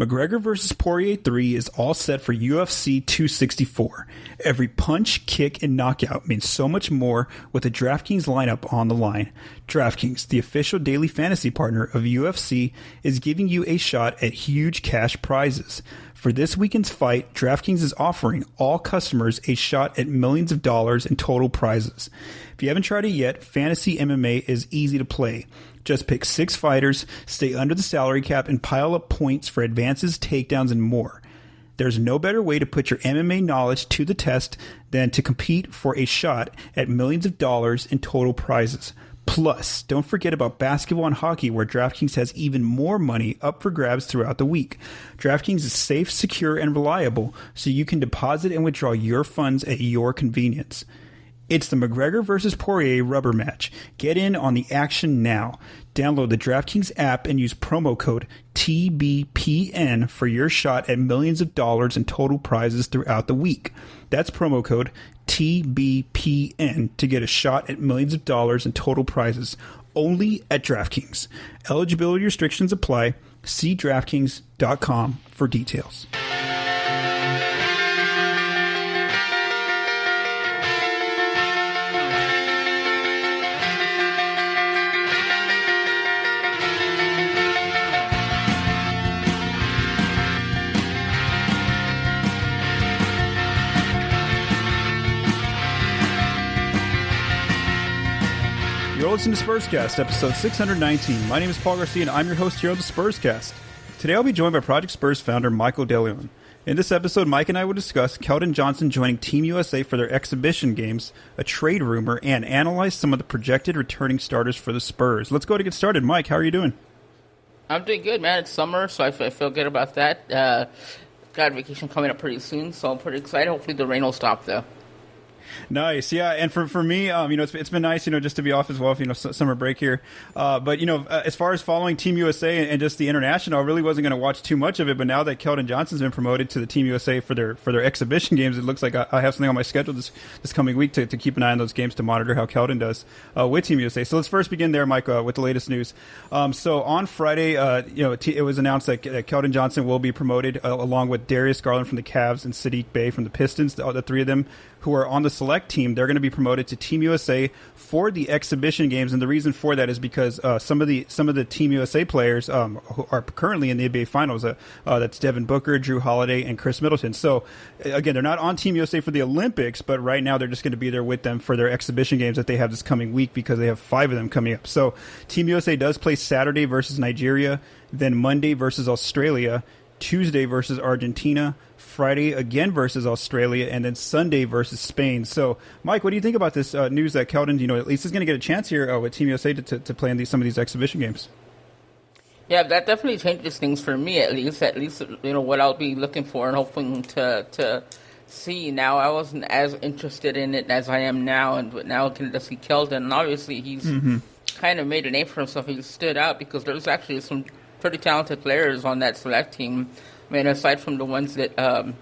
McGregor vs. Poirier 3 is all set for UFC 264. Every punch, kick, and knockout means so much more with the DraftKings lineup on the line. DraftKings, the official daily fantasy partner of UFC, is giving you a shot at huge cash prizes. For this weekend's fight, DraftKings is offering all customers a shot at millions of dollars in total prizes. If you haven't tried it yet, Fantasy MMA is easy to play. Just pick six fighters, stay under the salary cap, and pile up points for advances, takedowns, and more. There's no better way to put your MMA knowledge to the test than to compete for a shot at millions of dollars in total prizes. Plus, don't forget about basketball and hockey, where DraftKings has even more money up for grabs throughout the week. DraftKings is safe, secure, and reliable, so you can deposit and withdraw your funds at your convenience. It's the McGregor versus Poirier rubber match. Get in on the action now. Download the DraftKings app and use promo code TBPN for your shot at millions of dollars in total prizes throughout the week. That's promo code TBPN to get a shot at millions of dollars in total prizes only at DraftKings. Eligibility restrictions apply. See DraftKings.com for details. You're listening to Spurscast, episode 619. My name is Paul Garcia, and I'm your host here on the Spurscast. Today I'll be joined by Project Spurs founder Michael De Leon. In this episode, Mike and I will discuss Keldon Johnson joining Team USA for their exhibition games, a trade rumor, and analyze some of the projected returning starters for the Spurs. Let's go to get started. Mike, how are you doing? I'm doing good, man. It's summer, so I feel good about that. Uh, got vacation coming up pretty soon, so I'm pretty excited. Hopefully the rain will stop, though. Nice, yeah, and for for me, um, you know, it's, it's been nice, you know, just to be off as well, you know, summer break here. Uh, but you know, uh, as far as following Team USA and, just the international, I really wasn't going to watch too much of it. But now that Keldon Johnson's been promoted to the Team USA for their for their exhibition games, it looks like I, I have something on my schedule this this coming week to, to keep an eye on those games to monitor how Keldon does uh, with Team USA. So let's first begin there, Mike, uh, with the latest news. Um, so on Friday, uh, you know, it was announced that, that Keldon Johnson will be promoted uh, along with Darius Garland from the Cavs and Saddiq Bey from the Pistons. The, the three of them who are on the select team, they're going to be promoted to Team USA for the exhibition games. And the reason for that is because uh, some of the some of the Team USA players um, who are currently in the NBA Finals. Uh, uh, that's Devin Booker, Jrue Holiday, and Khris Middleton. So again, they're not on Team USA for the Olympics, but right now they're just going to be there with them for their exhibition games that they have this coming week because they have five of them coming up. So Team USA does play Saturday versus Nigeria, then Monday versus Australia, Tuesday versus Argentina. Friday again versus Australia, and then Sunday versus Spain. So, Mike, what do you think about this uh, news that Keldon, you know, at least is going to get a chance here uh, with Team USA to, to, to, play in these, some of these exhibition games? Yeah, that definitely changes things for me. At least, at least you know what I'll be looking for and hoping to to see. Now, I wasn't as interested in it as I am now, and but now I can just see Keldon, and obviously he's mm-hmm. kind of made a name for himself. He stood out because there's actually some pretty talented players on that select team I mean, aside from the ones that um,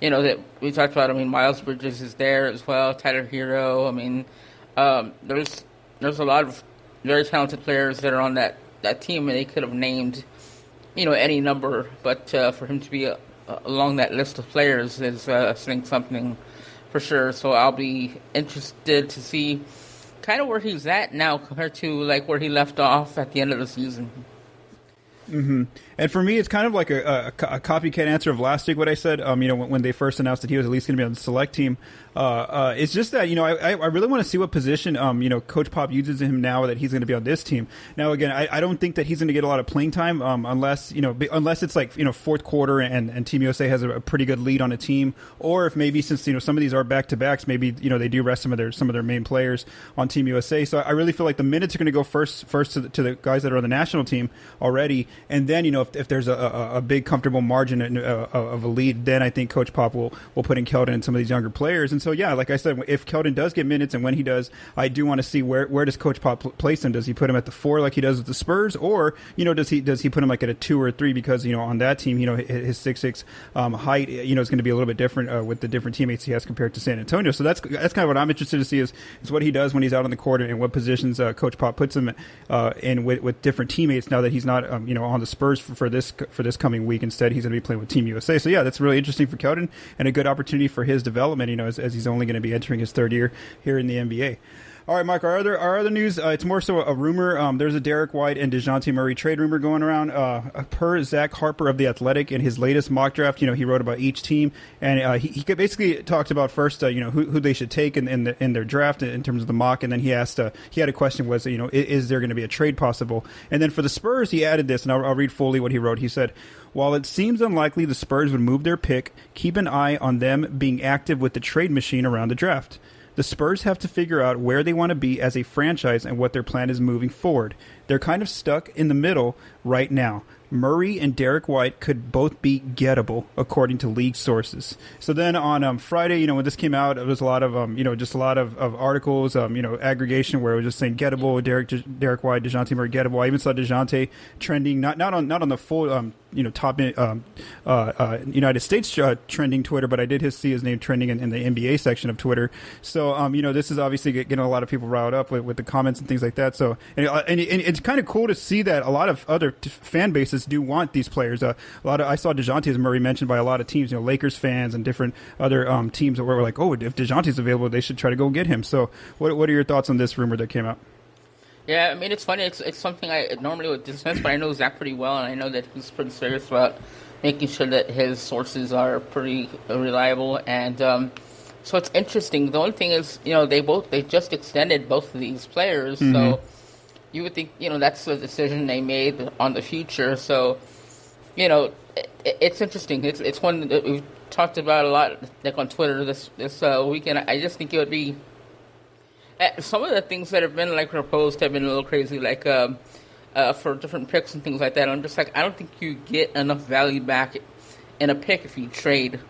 you know that we talked about, I mean, Miles Bridges is there as well, Tyler Herro. I mean, um, there's there's a lot of very talented players that are on that, that team, and they could have named you know any number, but uh, for him to be uh, along that list of players is uh, saying something for sure. So I'll be interested to see kind of where he's at now compared to like where he left off at the end of the season. Mm-hmm. And for me, it's kind of like a, a, a, copycat answer of last week. What I said, um, you know, when, when, they first announced that he was at least going to be on the select team, uh, uh, it's just that you know I, I really want to see what position um, you know Coach Pop uses him now that he's going to be on this team. Now again, I, I don't think that he's going to get a lot of playing time um, unless you know unless it's like you know fourth quarter and, and Team USA has a, a, pretty good lead on a team, or if maybe since you know some of these are back to backs, maybe you know they do rest some of their some of their main players on Team USA. So I really feel like the minutes are going to go first first to the, to the guys that are on the national team already, and then you know if, if there's a, a, a big comfortable margin uh, of a lead, then I think Coach Pop will will put in Keldon and some of these younger players. And so yeah, like I said, if Keldon does get minutes and when he does, I do want to see where where does Coach Pop place him? Does he put him at the four like he does with the Spurs, or you know does he does he put him like at a two or a three because you know on that team you know his six six um, height you know is going to be a little bit different uh, with the different teammates he has compared to San Antonio. So that's that's kind of what I'm interested to see is, is what he does when he's out on the court and what positions uh, Coach Pop puts him uh, in with, with different teammates. Now that he's not um, you know on the Spurs for, for, this for this coming week, instead he's going to be playing with Team USA. So yeah, that's really interesting for Keldon and a good opportunity for his development. You know, as, as he's only going to be entering his third year here in the NBA. All right, Mike. Our other our other news. Uh, it's more so a rumor. Um, there's a Derrick White and Dejounte Murray trade rumor going around. Uh, per Zach Harper of the Athletic in his latest mock draft, you know he wrote about each team, and uh, he, he basically talked about first, uh, you know, who, who they should take in in, the, in, their draft in terms of the mock, and then he asked, uh, he had a question was, you know, is, is there going to be a trade possible? And then for the Spurs, he added this, and I'll, I'll read fully what he wrote. He said. While it seems unlikely the Spurs would move their pick, keep an eye on them being active with the trade machine around the draft. The Spurs have to figure out where they want to be as a franchise and what their plan is moving forward. They're kind of stuck in the middle right now. Murray and Derrick White could both be gettable, according to league sources. So then on um, Friday, you know, when this came out, it was a lot of, um, you know, just a lot of, of articles, um, you know, aggregation where it was just saying gettable, Derrick, Derek White, Dejounte Murray gettable. I even saw Dejounte trending, not not on not on the full, um, you know, top um, uh, uh, United States uh, trending Twitter, but I did his, see his name trending in, in, the NBA section of Twitter. So, um, you know, this is obviously getting a lot of people riled up with, with the comments and things like that. So, and, uh, and, and it's kind of cool to see that a lot of other t- fan bases do want these players. Uh, a lot of I saw Dejounte as Murray mentioned by a lot of teams, you know, Lakers fans and different other um, teams that were like, oh, if Dejounte's available, they should try to go get him. So, what what are your thoughts on this rumor that came out? Yeah, I mean it's funny. It's it's something I normally would dismiss, but I know Zach pretty well, and I know that he's pretty serious about making sure that his sources are pretty reliable. And um, so it's interesting. The only thing is, you know, they both they just extended both of these players, mm-hmm. so you would think you know that's the decision they made on the future. So you know it, it's interesting. It's it's one that we've talked about a lot, like on Twitter this this uh, weekend. I just think it would be uh, some of the things that have been like proposed have been a little crazy, like. Um, uh, for different picks and things like that. I'm just like, I don't think you get enough value back in a pick if you trade.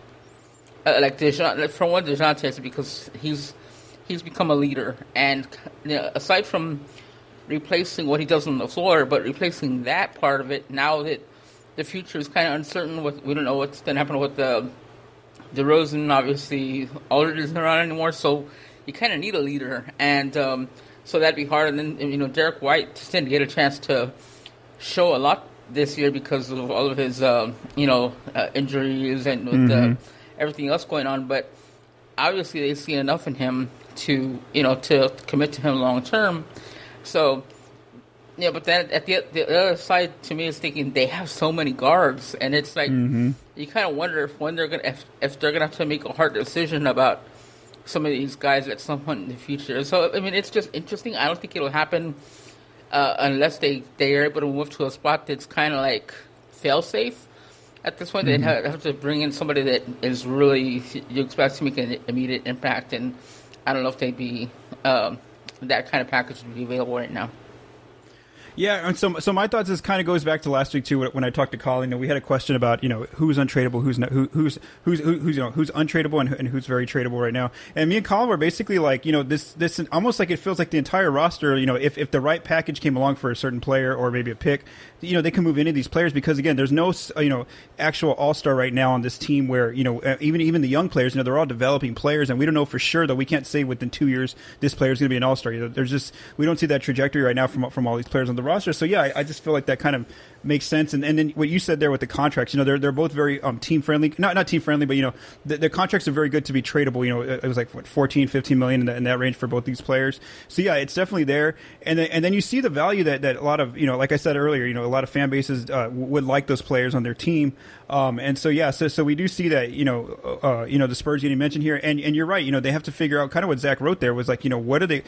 Uh, like Dejounte, from what Dejounte because he's he's become a leader, and you know, aside from replacing what he does on the floor, but replacing that part of it now that the future is kind of uncertain. With we don't know what's going to happen with the DeRozan. Obviously, Aldridge isn't around anymore, so you kind of need a leader, and um, so that'd be hard. And then you know, Derrick White just didn't get a chance to show a lot this year because of all of his uh, you know uh, injuries and with mm-hmm. everything else going on. But obviously, they see enough in him to you know to commit to him long term. So, yeah, but then at the the other side to me is thinking they have so many guards, and it's like mm-hmm. you kind of wonder if when they're gonna if, if they're gonna have to make a hard decision about some of these guys at some point in the future. So I mean, it's just interesting. I don't think it'll happen uh, unless they they are able to move to a spot that's kind of like fail safe. At this point, mm-hmm. they have to bring in somebody that is really you expect to make an immediate impact, and I don't know if they'd be. Um, that kind of package would be available right now. Yeah, and so so my thoughts is kind of goes back to last week too when I talked to Colin. Know, we had a question about you know who's untradeable, who's not, who, who's who's who's you know who's untradeable and, and, who's very tradable right now. And me and Colin were basically like you know this this almost like it feels like the entire roster. You know, if if the right package came along for a certain player or maybe a pick, you know they can move any of these players because again, there's no you know actual all star right now on this team where you know uh, even even the young players, you know, they're all developing players, and we don't know for sure that We can't say within two years this player is going to be an all star. You know, there's just we don't see that trajectory right now from from all these players on the roster. So yeah, I, I just feel like that kind of makes sense. And, and then what you said there with the contracts, you know, they're they're both very um, team friendly, not not team friendly, but you know, the, the, contracts are very good to be tradable. You know, it, was like what 14, 15 million in, in, that range for both these players. So yeah, it's definitely there. And then, and then you see the value that that a lot of you know, like I said earlier, you know, a lot of fan bases uh, would like those players on their team. Um, and so yeah, so so we do see that you know, uh, you know, the Spurs getting mentioned here, and and you're right. You know, they have to figure out kind of what Zach wrote there was like, you know, what are they?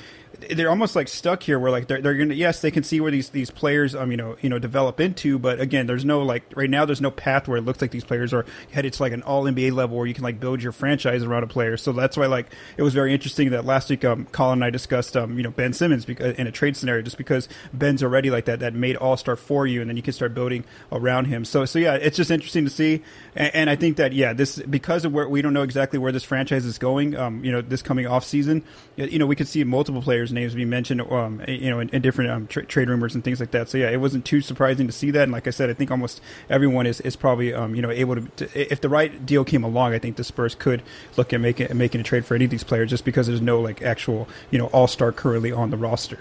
They're almost like stuck here, where like they're they're gonna yes, they can see where these these players um you know you know develop into but again, there's no like right now. There's no path where it looks like these players are headed to like an All NBA level where you can like build your franchise around a player. So that's why like it was very interesting that last week um, Colin and I discussed um, you know Ben Simmons because, in a trade scenario just because Ben's already like that that made All Star for you, and then you can start building around him. So so yeah, it's just interesting to see, and, and I think that yeah, this because of where we don't know exactly where this franchise is going. Um, you know, this coming off season, you know, we could see multiple players' names being mentioned. Um, you know, in, in different um, tra- trade rumors and things like that. So yeah, it wasn't too surprising to see that. And like I said, I think almost everyone is, is probably um, you know able to, to, if the right deal came along, I think the Spurs could look at making making a trade for any of these players just because there's no like actual you know all star currently on the roster.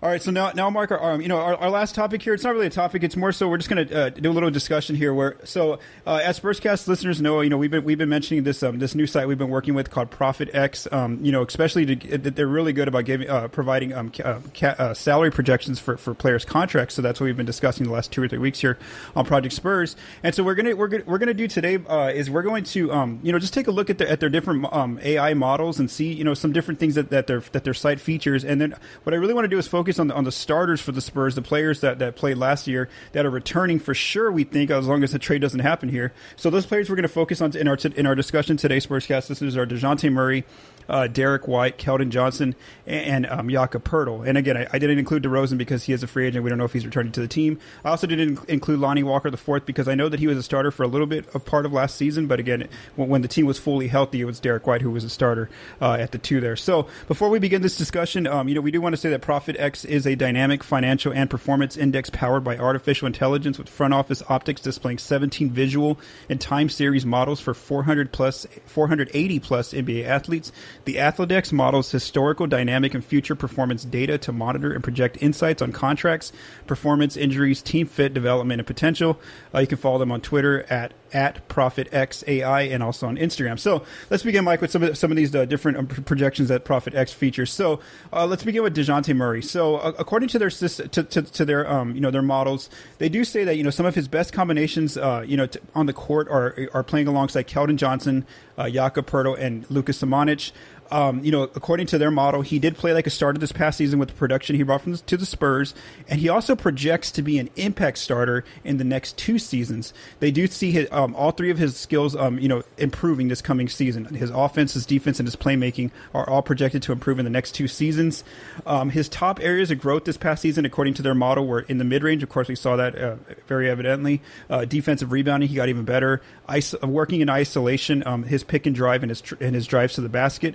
All right, so now, now, Mark, our, um, you know, our, our, last topic here. It's not really a topic. It's more so we're just going to uh, do a little discussion here. Where so, uh, as Spurscast listeners know, you know, we've been we've been mentioning this um, this new site we've been working with called Profit X. Um, you know, especially to, they're really good about giving uh, providing um, ca- uh, salary projections for, for players' contracts. So that's what we've been discussing the last two or three weeks here on Project Spurs. And so we're gonna we're gonna, we're gonna do today uh, is we're going to um, you know just take a look at their at their different um, AI models and see you know some different things that, that their that their site features. And then what I really want to do is focus on the on the starters for the Spurs, the players that, that played last year that are returning for sure. We think as long as the trade doesn't happen here. So those players we're going to focus on in our in our discussion today. Spurscast listeners are Dejounte Murray, uh, Derrick White, Keldon Johnson, and, and um, Jakob Poeltl. And again, I, I, didn't include DeRozan because he is a free agent. We don't know if he's returning to the team. I also didn't include Lonnie Walker the fourth because I know that he was a starter for a little bit of part of last season. But again, when, when the team was fully healthy, it was Derrick White who was a starter uh, at the two there. So before we begin this discussion, um, you know, we do want to say that Profit X is a dynamic financial and performance index powered by artificial intelligence with front office optics displaying 17 visual and time series models for 400 plus 480 plus NBA athletes. The Athledex models historical, dynamic, and future performance data to monitor and project insights on contracts, performance, injuries, team fit, development, and potential. Uh, you can follow them on Twitter at at ProfitXAI and also on Instagram. So let's begin, Mike, with some of some of these uh, different um, projections that ProfitX features. So uh, let's begin with Dejounte Murray. So uh, according to their to, to, to, their um, you know their models, they do say that you know some of his best combinations uh, you know t- on the court are are playing alongside Keldon Johnson, uh, Jakob and Luka Samanic. Um, you know, according to their model, he did play like a starter this past season with the production he brought from the, to the Spurs, and he also projects to be an impact starter in the next two seasons. They do see his, um, all three of his skills, um, you know, improving this coming season. His offense, his defense, and his playmaking are all projected to improve in the next two seasons. Um, his top areas of growth this past season, according to their model, were in the mid range. Of course, we saw that uh, very evidently. Uh, defensive rebounding, he got even better. Ice, working in isolation, um, his pick and drive and his and his drives to the basket.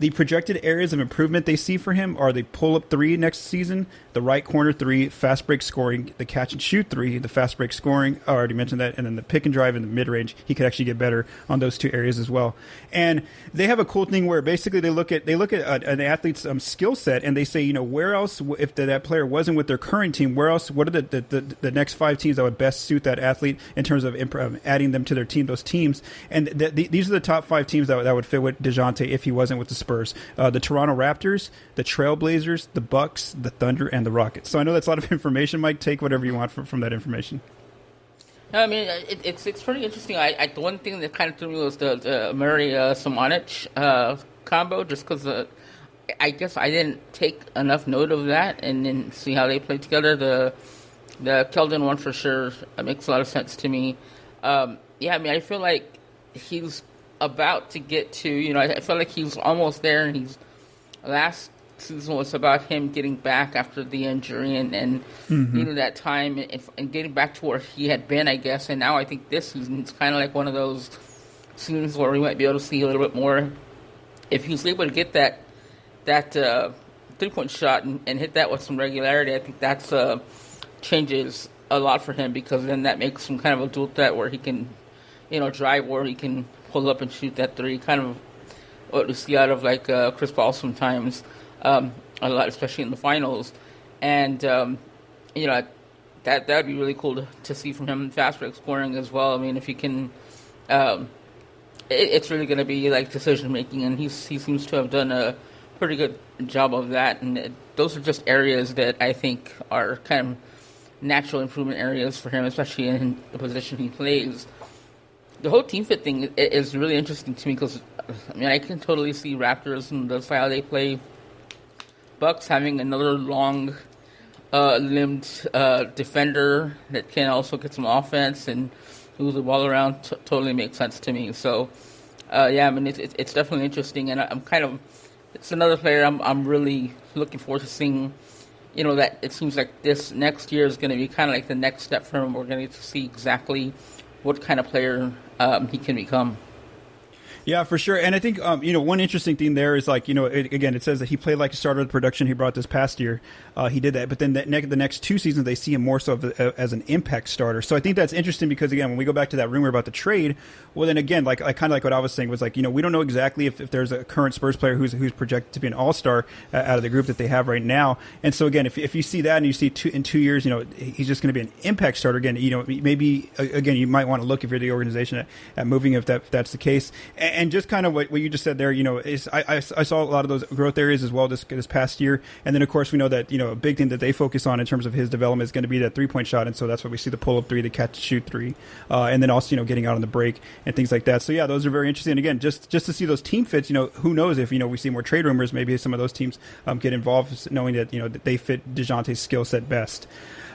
The projected areas of improvement they see for him are the pull up three next season, the right corner three, fast break scoring, the catch and shoot three, the fast break scoring. I already mentioned that, and then the pick and drive in the mid range. He could actually get better on those two areas as well. And they have a cool thing where basically they look at they look at uh, an athlete's um, skill set and they say, you know, where else if that player wasn't with their current team, where else? What are the, the, the, the next five teams that would best suit that athlete in terms of imp- um, adding them to their team? Those teams, and th- these are the top five teams that, that would fit with Dejounte if he wasn't with the Spurs uh, the Toronto Raptors, the Trailblazers, the Bucks, the Thunder, and the Rockets. So I know that's a lot of information, Mike. Take whatever you want from, from that information. I mean, it, it's it's pretty interesting. I, I, one thing that kind of threw me was the, the Murray uh, uh, combo, just because uh, I guess I didn't take enough note of that and then see how they play together. The the Keldon one for sure makes a lot of sense to me. Um, yeah, I mean, I feel like he's about to get to. You know, I feel like he's almost there, and he's last season was about him getting back after the injury and and mm-hmm. needing that time and, and, getting back to where he had been, I guess. And now I think this season is kind of like one of those seasons where we might be able to see a little bit more. If he's able to get that that uh, three point shot and, and, hit that with some regularity, I think that's uh, changes a lot for him because then that makes him kind of a dual threat where he can, you know, drive where he can pull up and shoot that three, kind of what we see out of like uh, Chris Paul sometimes, um, a lot, especially in the finals, and um, you know that that'd be really cool to, to see from him fast break scoring as well. I mean, if he can, um, it, it's really going to be like decision making, and he's he seems to have done a pretty good job of that. And it, those are just areas that I think are kind of natural improvement areas for him, especially in the position he plays the whole team fit thing is really interesting to me because I mean I can totally see Raptors and the style they play. Bucks having another long uh, limbed uh, defender that can also get some offense and move the ball around. T- totally makes sense to me. So, uh, yeah, I mean, it's, it's definitely interesting, and I'm kind of it's another player I'm I'm really looking forward to seeing. You know that it seems like this next year is going to be kind of like the next step for him. We're going to see exactly what kind of player um, he can become. Yeah, for sure. And I think um, you know one interesting thing there is like you know it, again it says that he played like a starter of the production he brought this past year. Uh, he did that, but then the, ne- the next two seasons they see him more so as an impact starter. So I think that's interesting because again when we go back to that rumor about the trade, well then again like I kind of like what I was saying was like you know we don't know exactly if, if there's a current Spurs player who's who's projected to be an All Star uh, out of the group that they have right now. And so again if, if you see that and you see two, in two years you know he's just going to be an impact starter again you know maybe again you might want to look if you're the organization at, at moving if that if that's the case and, and just kind of what what you just said there, you know, is I, I, I, saw a lot of those growth areas as well this this past year, and then of course we know that you know a big thing that they focus on in terms of his development is going to be that three point shot, and so that's why we see the pull up three, the catch shoot three, uh, and then also you know getting out on the break and things like that. So yeah, those are very interesting. And again, just just to see those team fits, you know, who knows if you know we see more trade rumors, maybe some of those teams um, get involved, knowing that you know that they fit Dejounte's skill set best.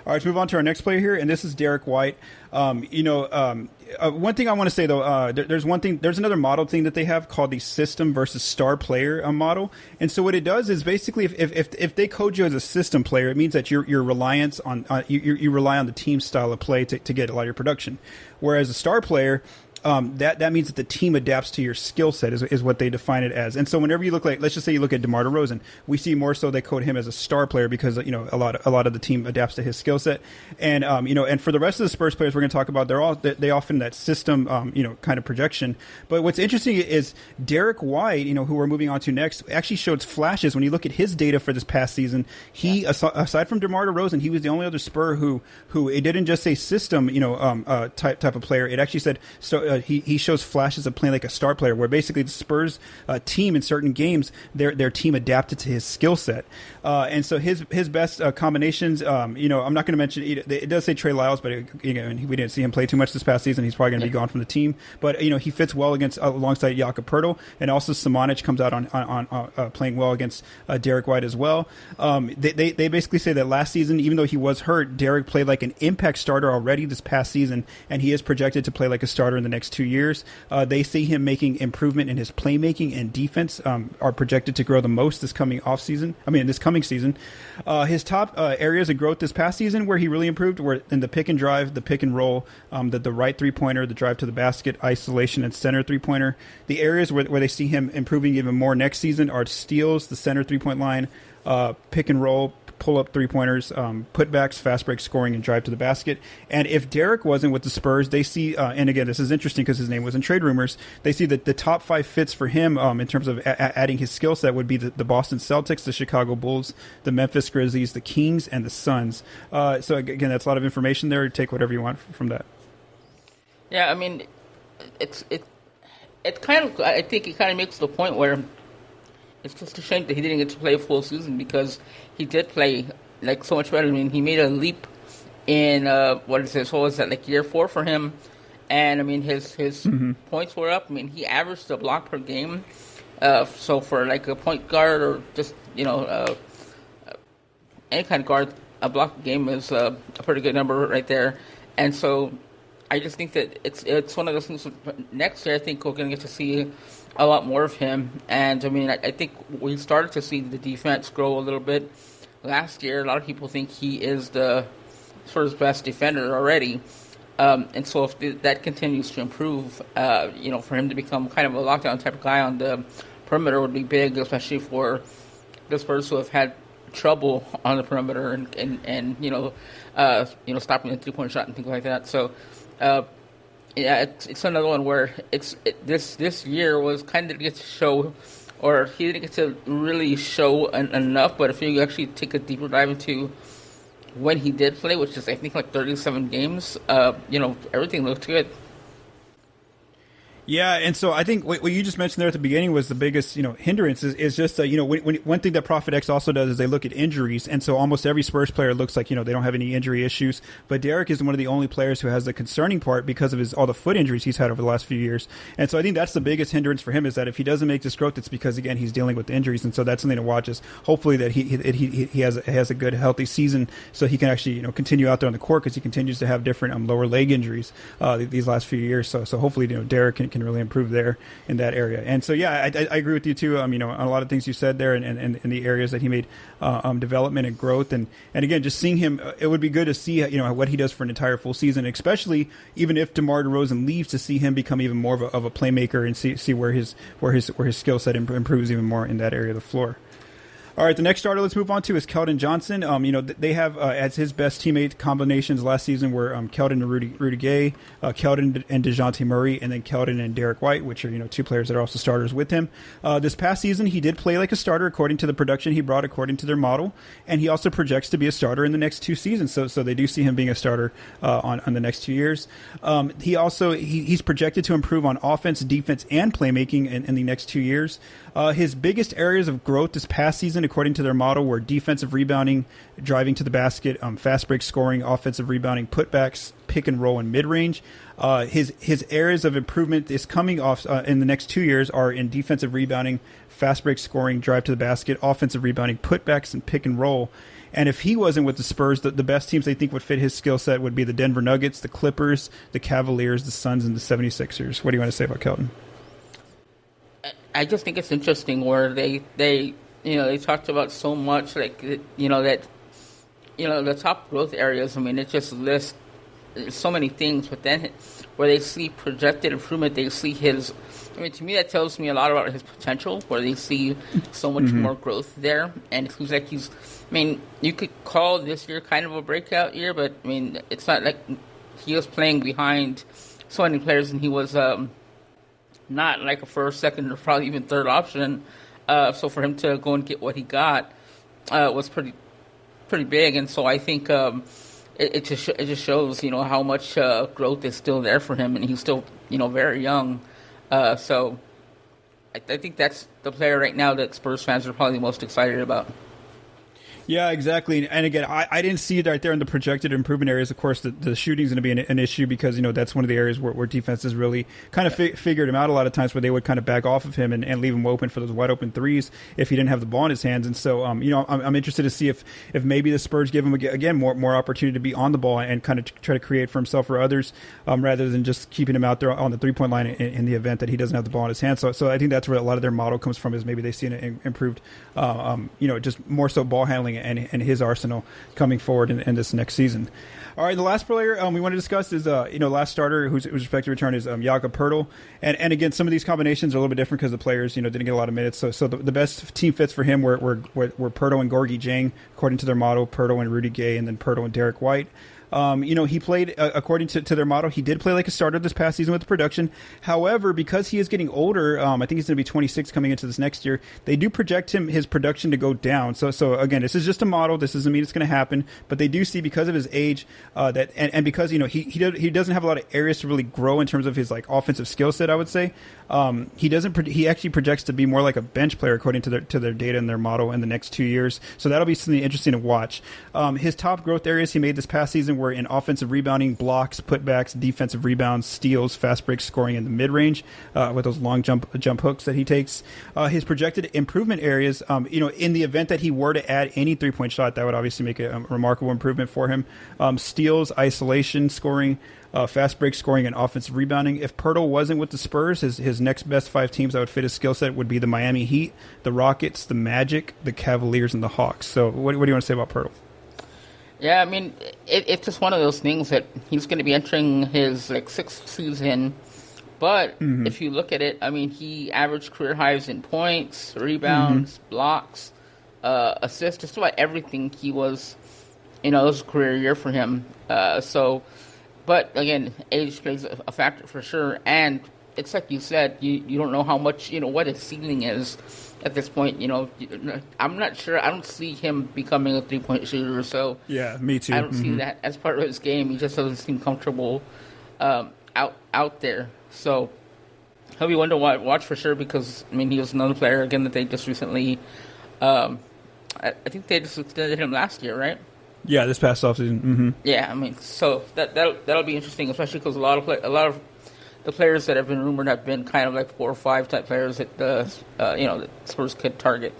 All right, let's move on to our next player here, and this is Derrick White. Um, you know, um, uh, one thing I want to say though, uh, there, there's one thing, there's another model thing that they have called the system versus star player uh, model. And so what it does is basically, if, if, if they code you as a system player, it means that your your reliance on uh, you, you rely on the team style of play to, to get a lot of your production. Whereas a star player, um, that that means that the team adapts to your skill set is, is what they define it as. And so whenever you look like, let's just say you look at DeMar DeRozan, we see more so they code him as a star player because you know a lot of, a lot of the team adapts to his skill set. And um, you know, and for the rest of the Spurs players we're going to talk about, they're all they, they often that system um, you know kind of projection. But what's interesting is Derrick White, you know, who we're moving on to next, actually showed flashes when you look at his data for this past season. He yeah. aside from DeMar DeRozan, he was the only other Spur who who it didn't just say system you know um, uh, type type of player. It actually said so. Uh, he he shows flashes of playing like a star player, where basically the Spurs uh, team in certain games their their team adapted to his skill set, uh, and so his his best uh, combinations. Um, you know, I'm not going to mention it, it, does say Trey Lyles, but it, you know, we didn't see him play too much this past season. He's probably going to be gone from the team, but you know he fits well against uh, alongside Jakob Poeltl, and also Samanic comes out on on, on uh, playing well against Derrick White as well. Um, they, they they basically say that last season, even though he was hurt, Derrick played like an impact starter already this past season, and he is projected to play like a starter in the next two years years. Uh, they see him making improvement in his playmaking and defense. Um, are projected to grow the most this coming off season. I mean, this coming season. Uh, his top uh, areas of growth this past season, where he really improved, were in the pick and drive, the pick and roll, um, the the right three pointer, the drive to the basket, isolation, and center three pointer. The areas where where they see him improving even more next season are steals, the center three point line, uh, pick and roll, pull up three pointers, um, putbacks, fast break scoring, and drive to the basket. And if Derrick wasn't with the Spurs, they see, uh, and again, this is interesting because his name was in trade rumors. They see that the top five fits for him um, in terms of a- adding his skill set would be the, the, Boston Celtics, the Chicago Bulls, the Memphis Grizzlies, the Kings, and the Suns. Uh, so again, that's a lot of information there. Take whatever you want from that. Yeah, I mean, it's it. It kind of, I think, it kind of makes the point where it's just a shame that he didn't get to play a full season because he did play like so much better. I mean, he made a leap in uh, what is this? What was that like year four for him? And I mean, his his mm-hmm. points were up. I mean, he averaged a block per game. Uh, so for like a point guard or just you know uh, any kind of guard, a block game is uh, a pretty good number right there. And so I just think that it's it's one of those things. Next year, I think we're going to get to see a lot more of him. And I mean, I, I, think we started to see the defense grow a little bit last year. A lot of people think he is the first best defender already. Um, and so if th- that continues to improve, uh, you know, for him to become kind of a lockdown type of guy on the perimeter would be big, especially for the Spurs who have had trouble on the perimeter and, and, and you know, uh, you know, stopping the three point shot and things like that. So, uh, yeah, it's, it's another one where it's it, this this year was kind of get to show, or he didn't get to really show an, enough. But if you actually take a deeper dive into when he did play, which is I think like 37 games, uh, you know, everything looked good. Yeah, and so I think what, you just mentioned there at the beginning was the biggest, you know, hindrance is, is just, uh, you know, when, when, one thing that ProfitX also does is they look at injuries, and so almost every Spurs player looks like, you know, they don't have any injury issues, but Derrick is one of the only players who has the concerning part because of his all the foot injuries he's had over the last few years, and so I think that's the biggest hindrance for him is that if he doesn't make this growth, it's because again he's dealing with injuries, and so that's something to watch. Is hopefully that he he, he, he has has a good healthy season, so he can actually you know continue out there on the court because he continues to have different um, lower leg injuries uh, these last few years. So so hopefully you know Derrick can, can really improve there in that area. And so, yeah, I, I agree with you too. Um, you know, on a lot of things you said there, and, and, and the areas that he made uh, um, development and growth, and and again, just seeing him, uh, it would be good to see you know what he does for an entire full season, especially even if Demar Derozan leaves, to see him become even more of a, of a playmaker and see see where his where his where his skill set improves even more in that area of the floor. All right, the next starter let's move on to is Keldon Johnson. Um, you know, they have uh, as his best teammate combinations last season were um, Keldon and Rudy, Rudy Gay, uh, Keldon and Dejounte Murray, and then Keldon and Derrick White, which are, you know, two players that are also starters with him. Uh, this past season, he did play like a starter according to the production he brought according to their model, and he also projects to be a starter in the next two seasons. So, so they do see him being a starter uh, on, on the next two years. Um, he also, he, he's projected to improve on offense, defense, and playmaking in, in the next two years. Uh, his biggest areas of growth this past season, according to their model, where defensive rebounding, driving to the basket, um, fast break scoring, offensive rebounding, putbacks, pick and roll, and mid range. Uh, his his areas of improvement is coming off uh, in the next two years are in defensive rebounding, fast break scoring, drive to the basket, offensive rebounding, putbacks, and pick and roll. And if he wasn't with the Spurs, the, the best teams they think would fit his skill set would be the Denver Nuggets, the Clippers, the Cavaliers, the Suns, and the 76ers. What do you want to say about Keldon? I just think it's interesting where they they you know they talked about so much like you know that you know the top growth areas. I mean, it just lists so many things, but then where they see projected improvement, they see his. I mean, to me, that tells me a lot about his potential. Where they see so much mm-hmm. more growth there, and it seems like he's. I mean, you could call this year kind of a breakout year, but I mean, it's not like he was playing behind so many players, and he was. Um, not like a first, second, or probably even third option. Uh, so for him to go and get what he got uh, was pretty pretty big, and so I think um, it, it, just it just shows you know how much uh, growth is still there for him, and he's still you know very young. Uh, so I, I think that's the player right now that Spurs fans are probably most excited about. Yeah, exactly. And again, I, I didn't see it right there in the projected improvement areas. Of course, the, the shooting is going to be an, an, issue because, you know, that's one of the areas where, where defenses really kind of fi- figured him out a lot of times where they would kind of back off of him and, and leave him open for those wide open threes if he didn't have the ball in his hands. And so, um, you know, I'm, I'm, interested to see if, if maybe the Spurs give him, again, more, more opportunity to be on the ball and kind of try to create for himself or others um, rather than just keeping him out there on the three point line in, in, the event that he doesn't have the ball in his hands. So, so I think that's where a lot of their model comes from is maybe they see an improved, uh, um, you know, just more so ball handling and, and his Arsenal coming forward in, in this next season. All right, the last player um, we want to discuss is uh, you know last starter who's, who's expected return is um, Jakob Poeltl, and and again some of these combinations are a little bit different because the players you know didn't get a lot of minutes. So so the, the best team fits for him were were, were, were Poeltl and Gorgui Dieng according to their model, Poeltl and Rudy Gay, and then Poeltl and Derrick White. Um, you know, he played uh, according to, to their model. He did play like a starter this past season with the production. However, because he is getting older, um, I think he's going to be 26 coming into this next year. They do project him his production to go down. So, so again, this is just a model. This doesn't mean it's going to happen, but they do see because of his age uh, that and, and because you know he he, does, he doesn't have a lot of areas to really grow in terms of his like offensive skill set. I would say um, he doesn't. Pro- he actually projects to be more like a bench player according to their to their data and their model in the next two years. So that'll be something interesting to watch. Um, his top growth areas he made this past season were in offensive rebounding blocks, putbacks, defensive rebounds, steals, fast break scoring in the mid range uh, with those long jump jump hooks that he takes. Uh, his projected improvement areas, um, you know, in the event that he were to add any three point shot, that would obviously make a, a remarkable improvement for him. Um, steals, isolation, scoring. Uh, fast break scoring and offensive rebounding. If Poeltl wasn't with the Spurs, his, his next best five teams that would fit his skill set would be the Miami Heat, the Rockets, the Magic, the Cavaliers, and the Hawks. So, what, what do you want to say about Poeltl? Yeah, I mean, it, it's just one of those things that he's going to be entering his like sixth season. But mm-hmm. if you look at it, I mean, he averaged career highs in points, rebounds, mm-hmm. blocks, uh, assists, just about everything. He was, you know, it was a career year for him. Uh, so, but again, age plays a, a factor for sure. And it's like you said, you you don't know how much you know what his ceiling is at this point. You know, I'm not sure. I don't see him becoming a three point shooter. So yeah, me too. I don't mm-hmm. see that as part of his game. He just doesn't seem comfortable um, out out there. So he'll be one to watch for sure because I mean he was another player again that they just recently. Um, I, I think they just extended him last year, right? Yeah, this past offseason. Mm-hmm. Yeah, I mean, so that that'll, that'll be interesting, especially because a lot of play, a lot of the players that have been rumored have been kind of like four or five type players that the uh, you know the Spurs could target.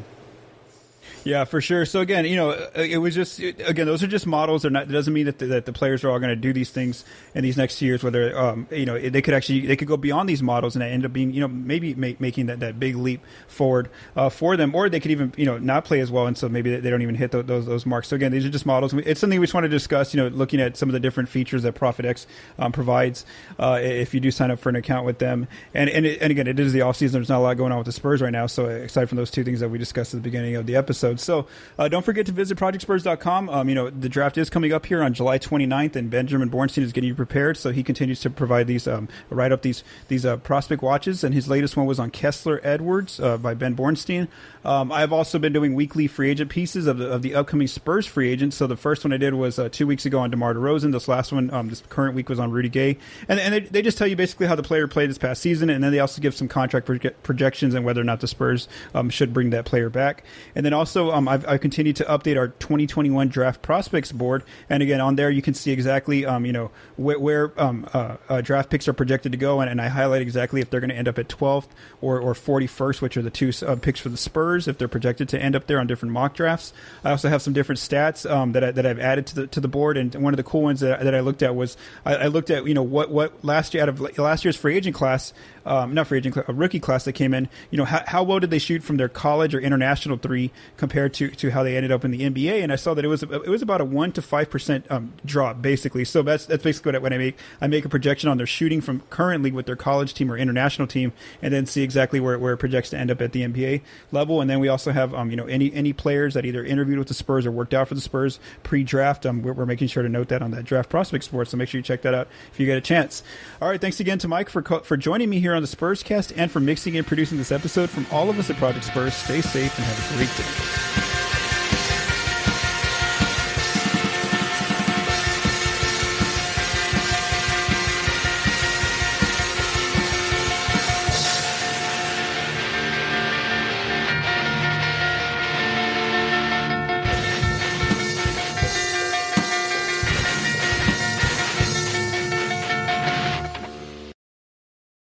Yeah, for sure. So again, you know, uh, it was just again, those are just models. They're not. It doesn't mean that the, that the players are all going to do these things in these next years. Whether um, you know, they could actually they could go beyond these models and end up being you know maybe make, making that, that big leap forward uh, for them, or they could even you know not play as well, and so maybe they don't even hit those those, those marks. So again, these are just models. It's something we just want to discuss. You know, looking at some of the different features that ProfitX um, provides uh, if you do sign up for an account with them. And and, it, and again, it is the off season. There's not a lot going on with the Spurs right now. So aside from those two things that we discussed at the beginning of the episode, so. Uh, don't forget to visit projectspurs.com. Um, you know, the draft is coming up here on July 29th, and Benjamin Bornstein is getting you prepared. So he continues to provide these, um, write up these these uh, prospect watches. And his latest one was on Kessler Edwards uh, by Ben Bornstein. Um, I've also been doing weekly free agent pieces of the, of the upcoming Spurs free agents. So the first one I did was uh, two weeks ago on DeMar DeRozan. This last one, um, this current week, was on Rudy Gay. And, and they, they, just tell you basically how the player played this past season, and then they also give some contract projections and whether or not the Spurs um, should bring that player back. And then also, um, I've, I've continued to update our 2021 draft prospects board. And again, on there you can see exactly, um, you know, where, where um, uh, uh, draft picks are projected to go, and, and I highlight exactly if they're going to end up at 12th or, or 41st, which are the two uh, picks for the Spurs, if they're projected to end up there on different mock drafts. I also have some different stats um, that I, that I've added to the to the board, and one of the cool ones that, that I looked at was I, I looked at you know what what last year out of last year's free agent class um, not free agent, a rookie class that came in. You know, how, how well did they shoot from their college or international three compared to, to how they ended up in the NBA? And I saw that it was it was about a one to five percent um, drop basically. So that's that's basically what I make. I make a projection on their shooting from currently with their college team or international team, and then see exactly where, where it projects to end up at the NBA level. And then we also have um, you know any any players that either interviewed with the Spurs or worked out for the Spurs pre-draft. Um, we're, we're making sure to note that on that draft prospect sport. So make sure you check that out if you get a chance. All right, thanks again to Mike for for joining me here here on the Spurs cast and for mixing and producing this episode. From all of us at Project Spurs, stay safe and have a great day.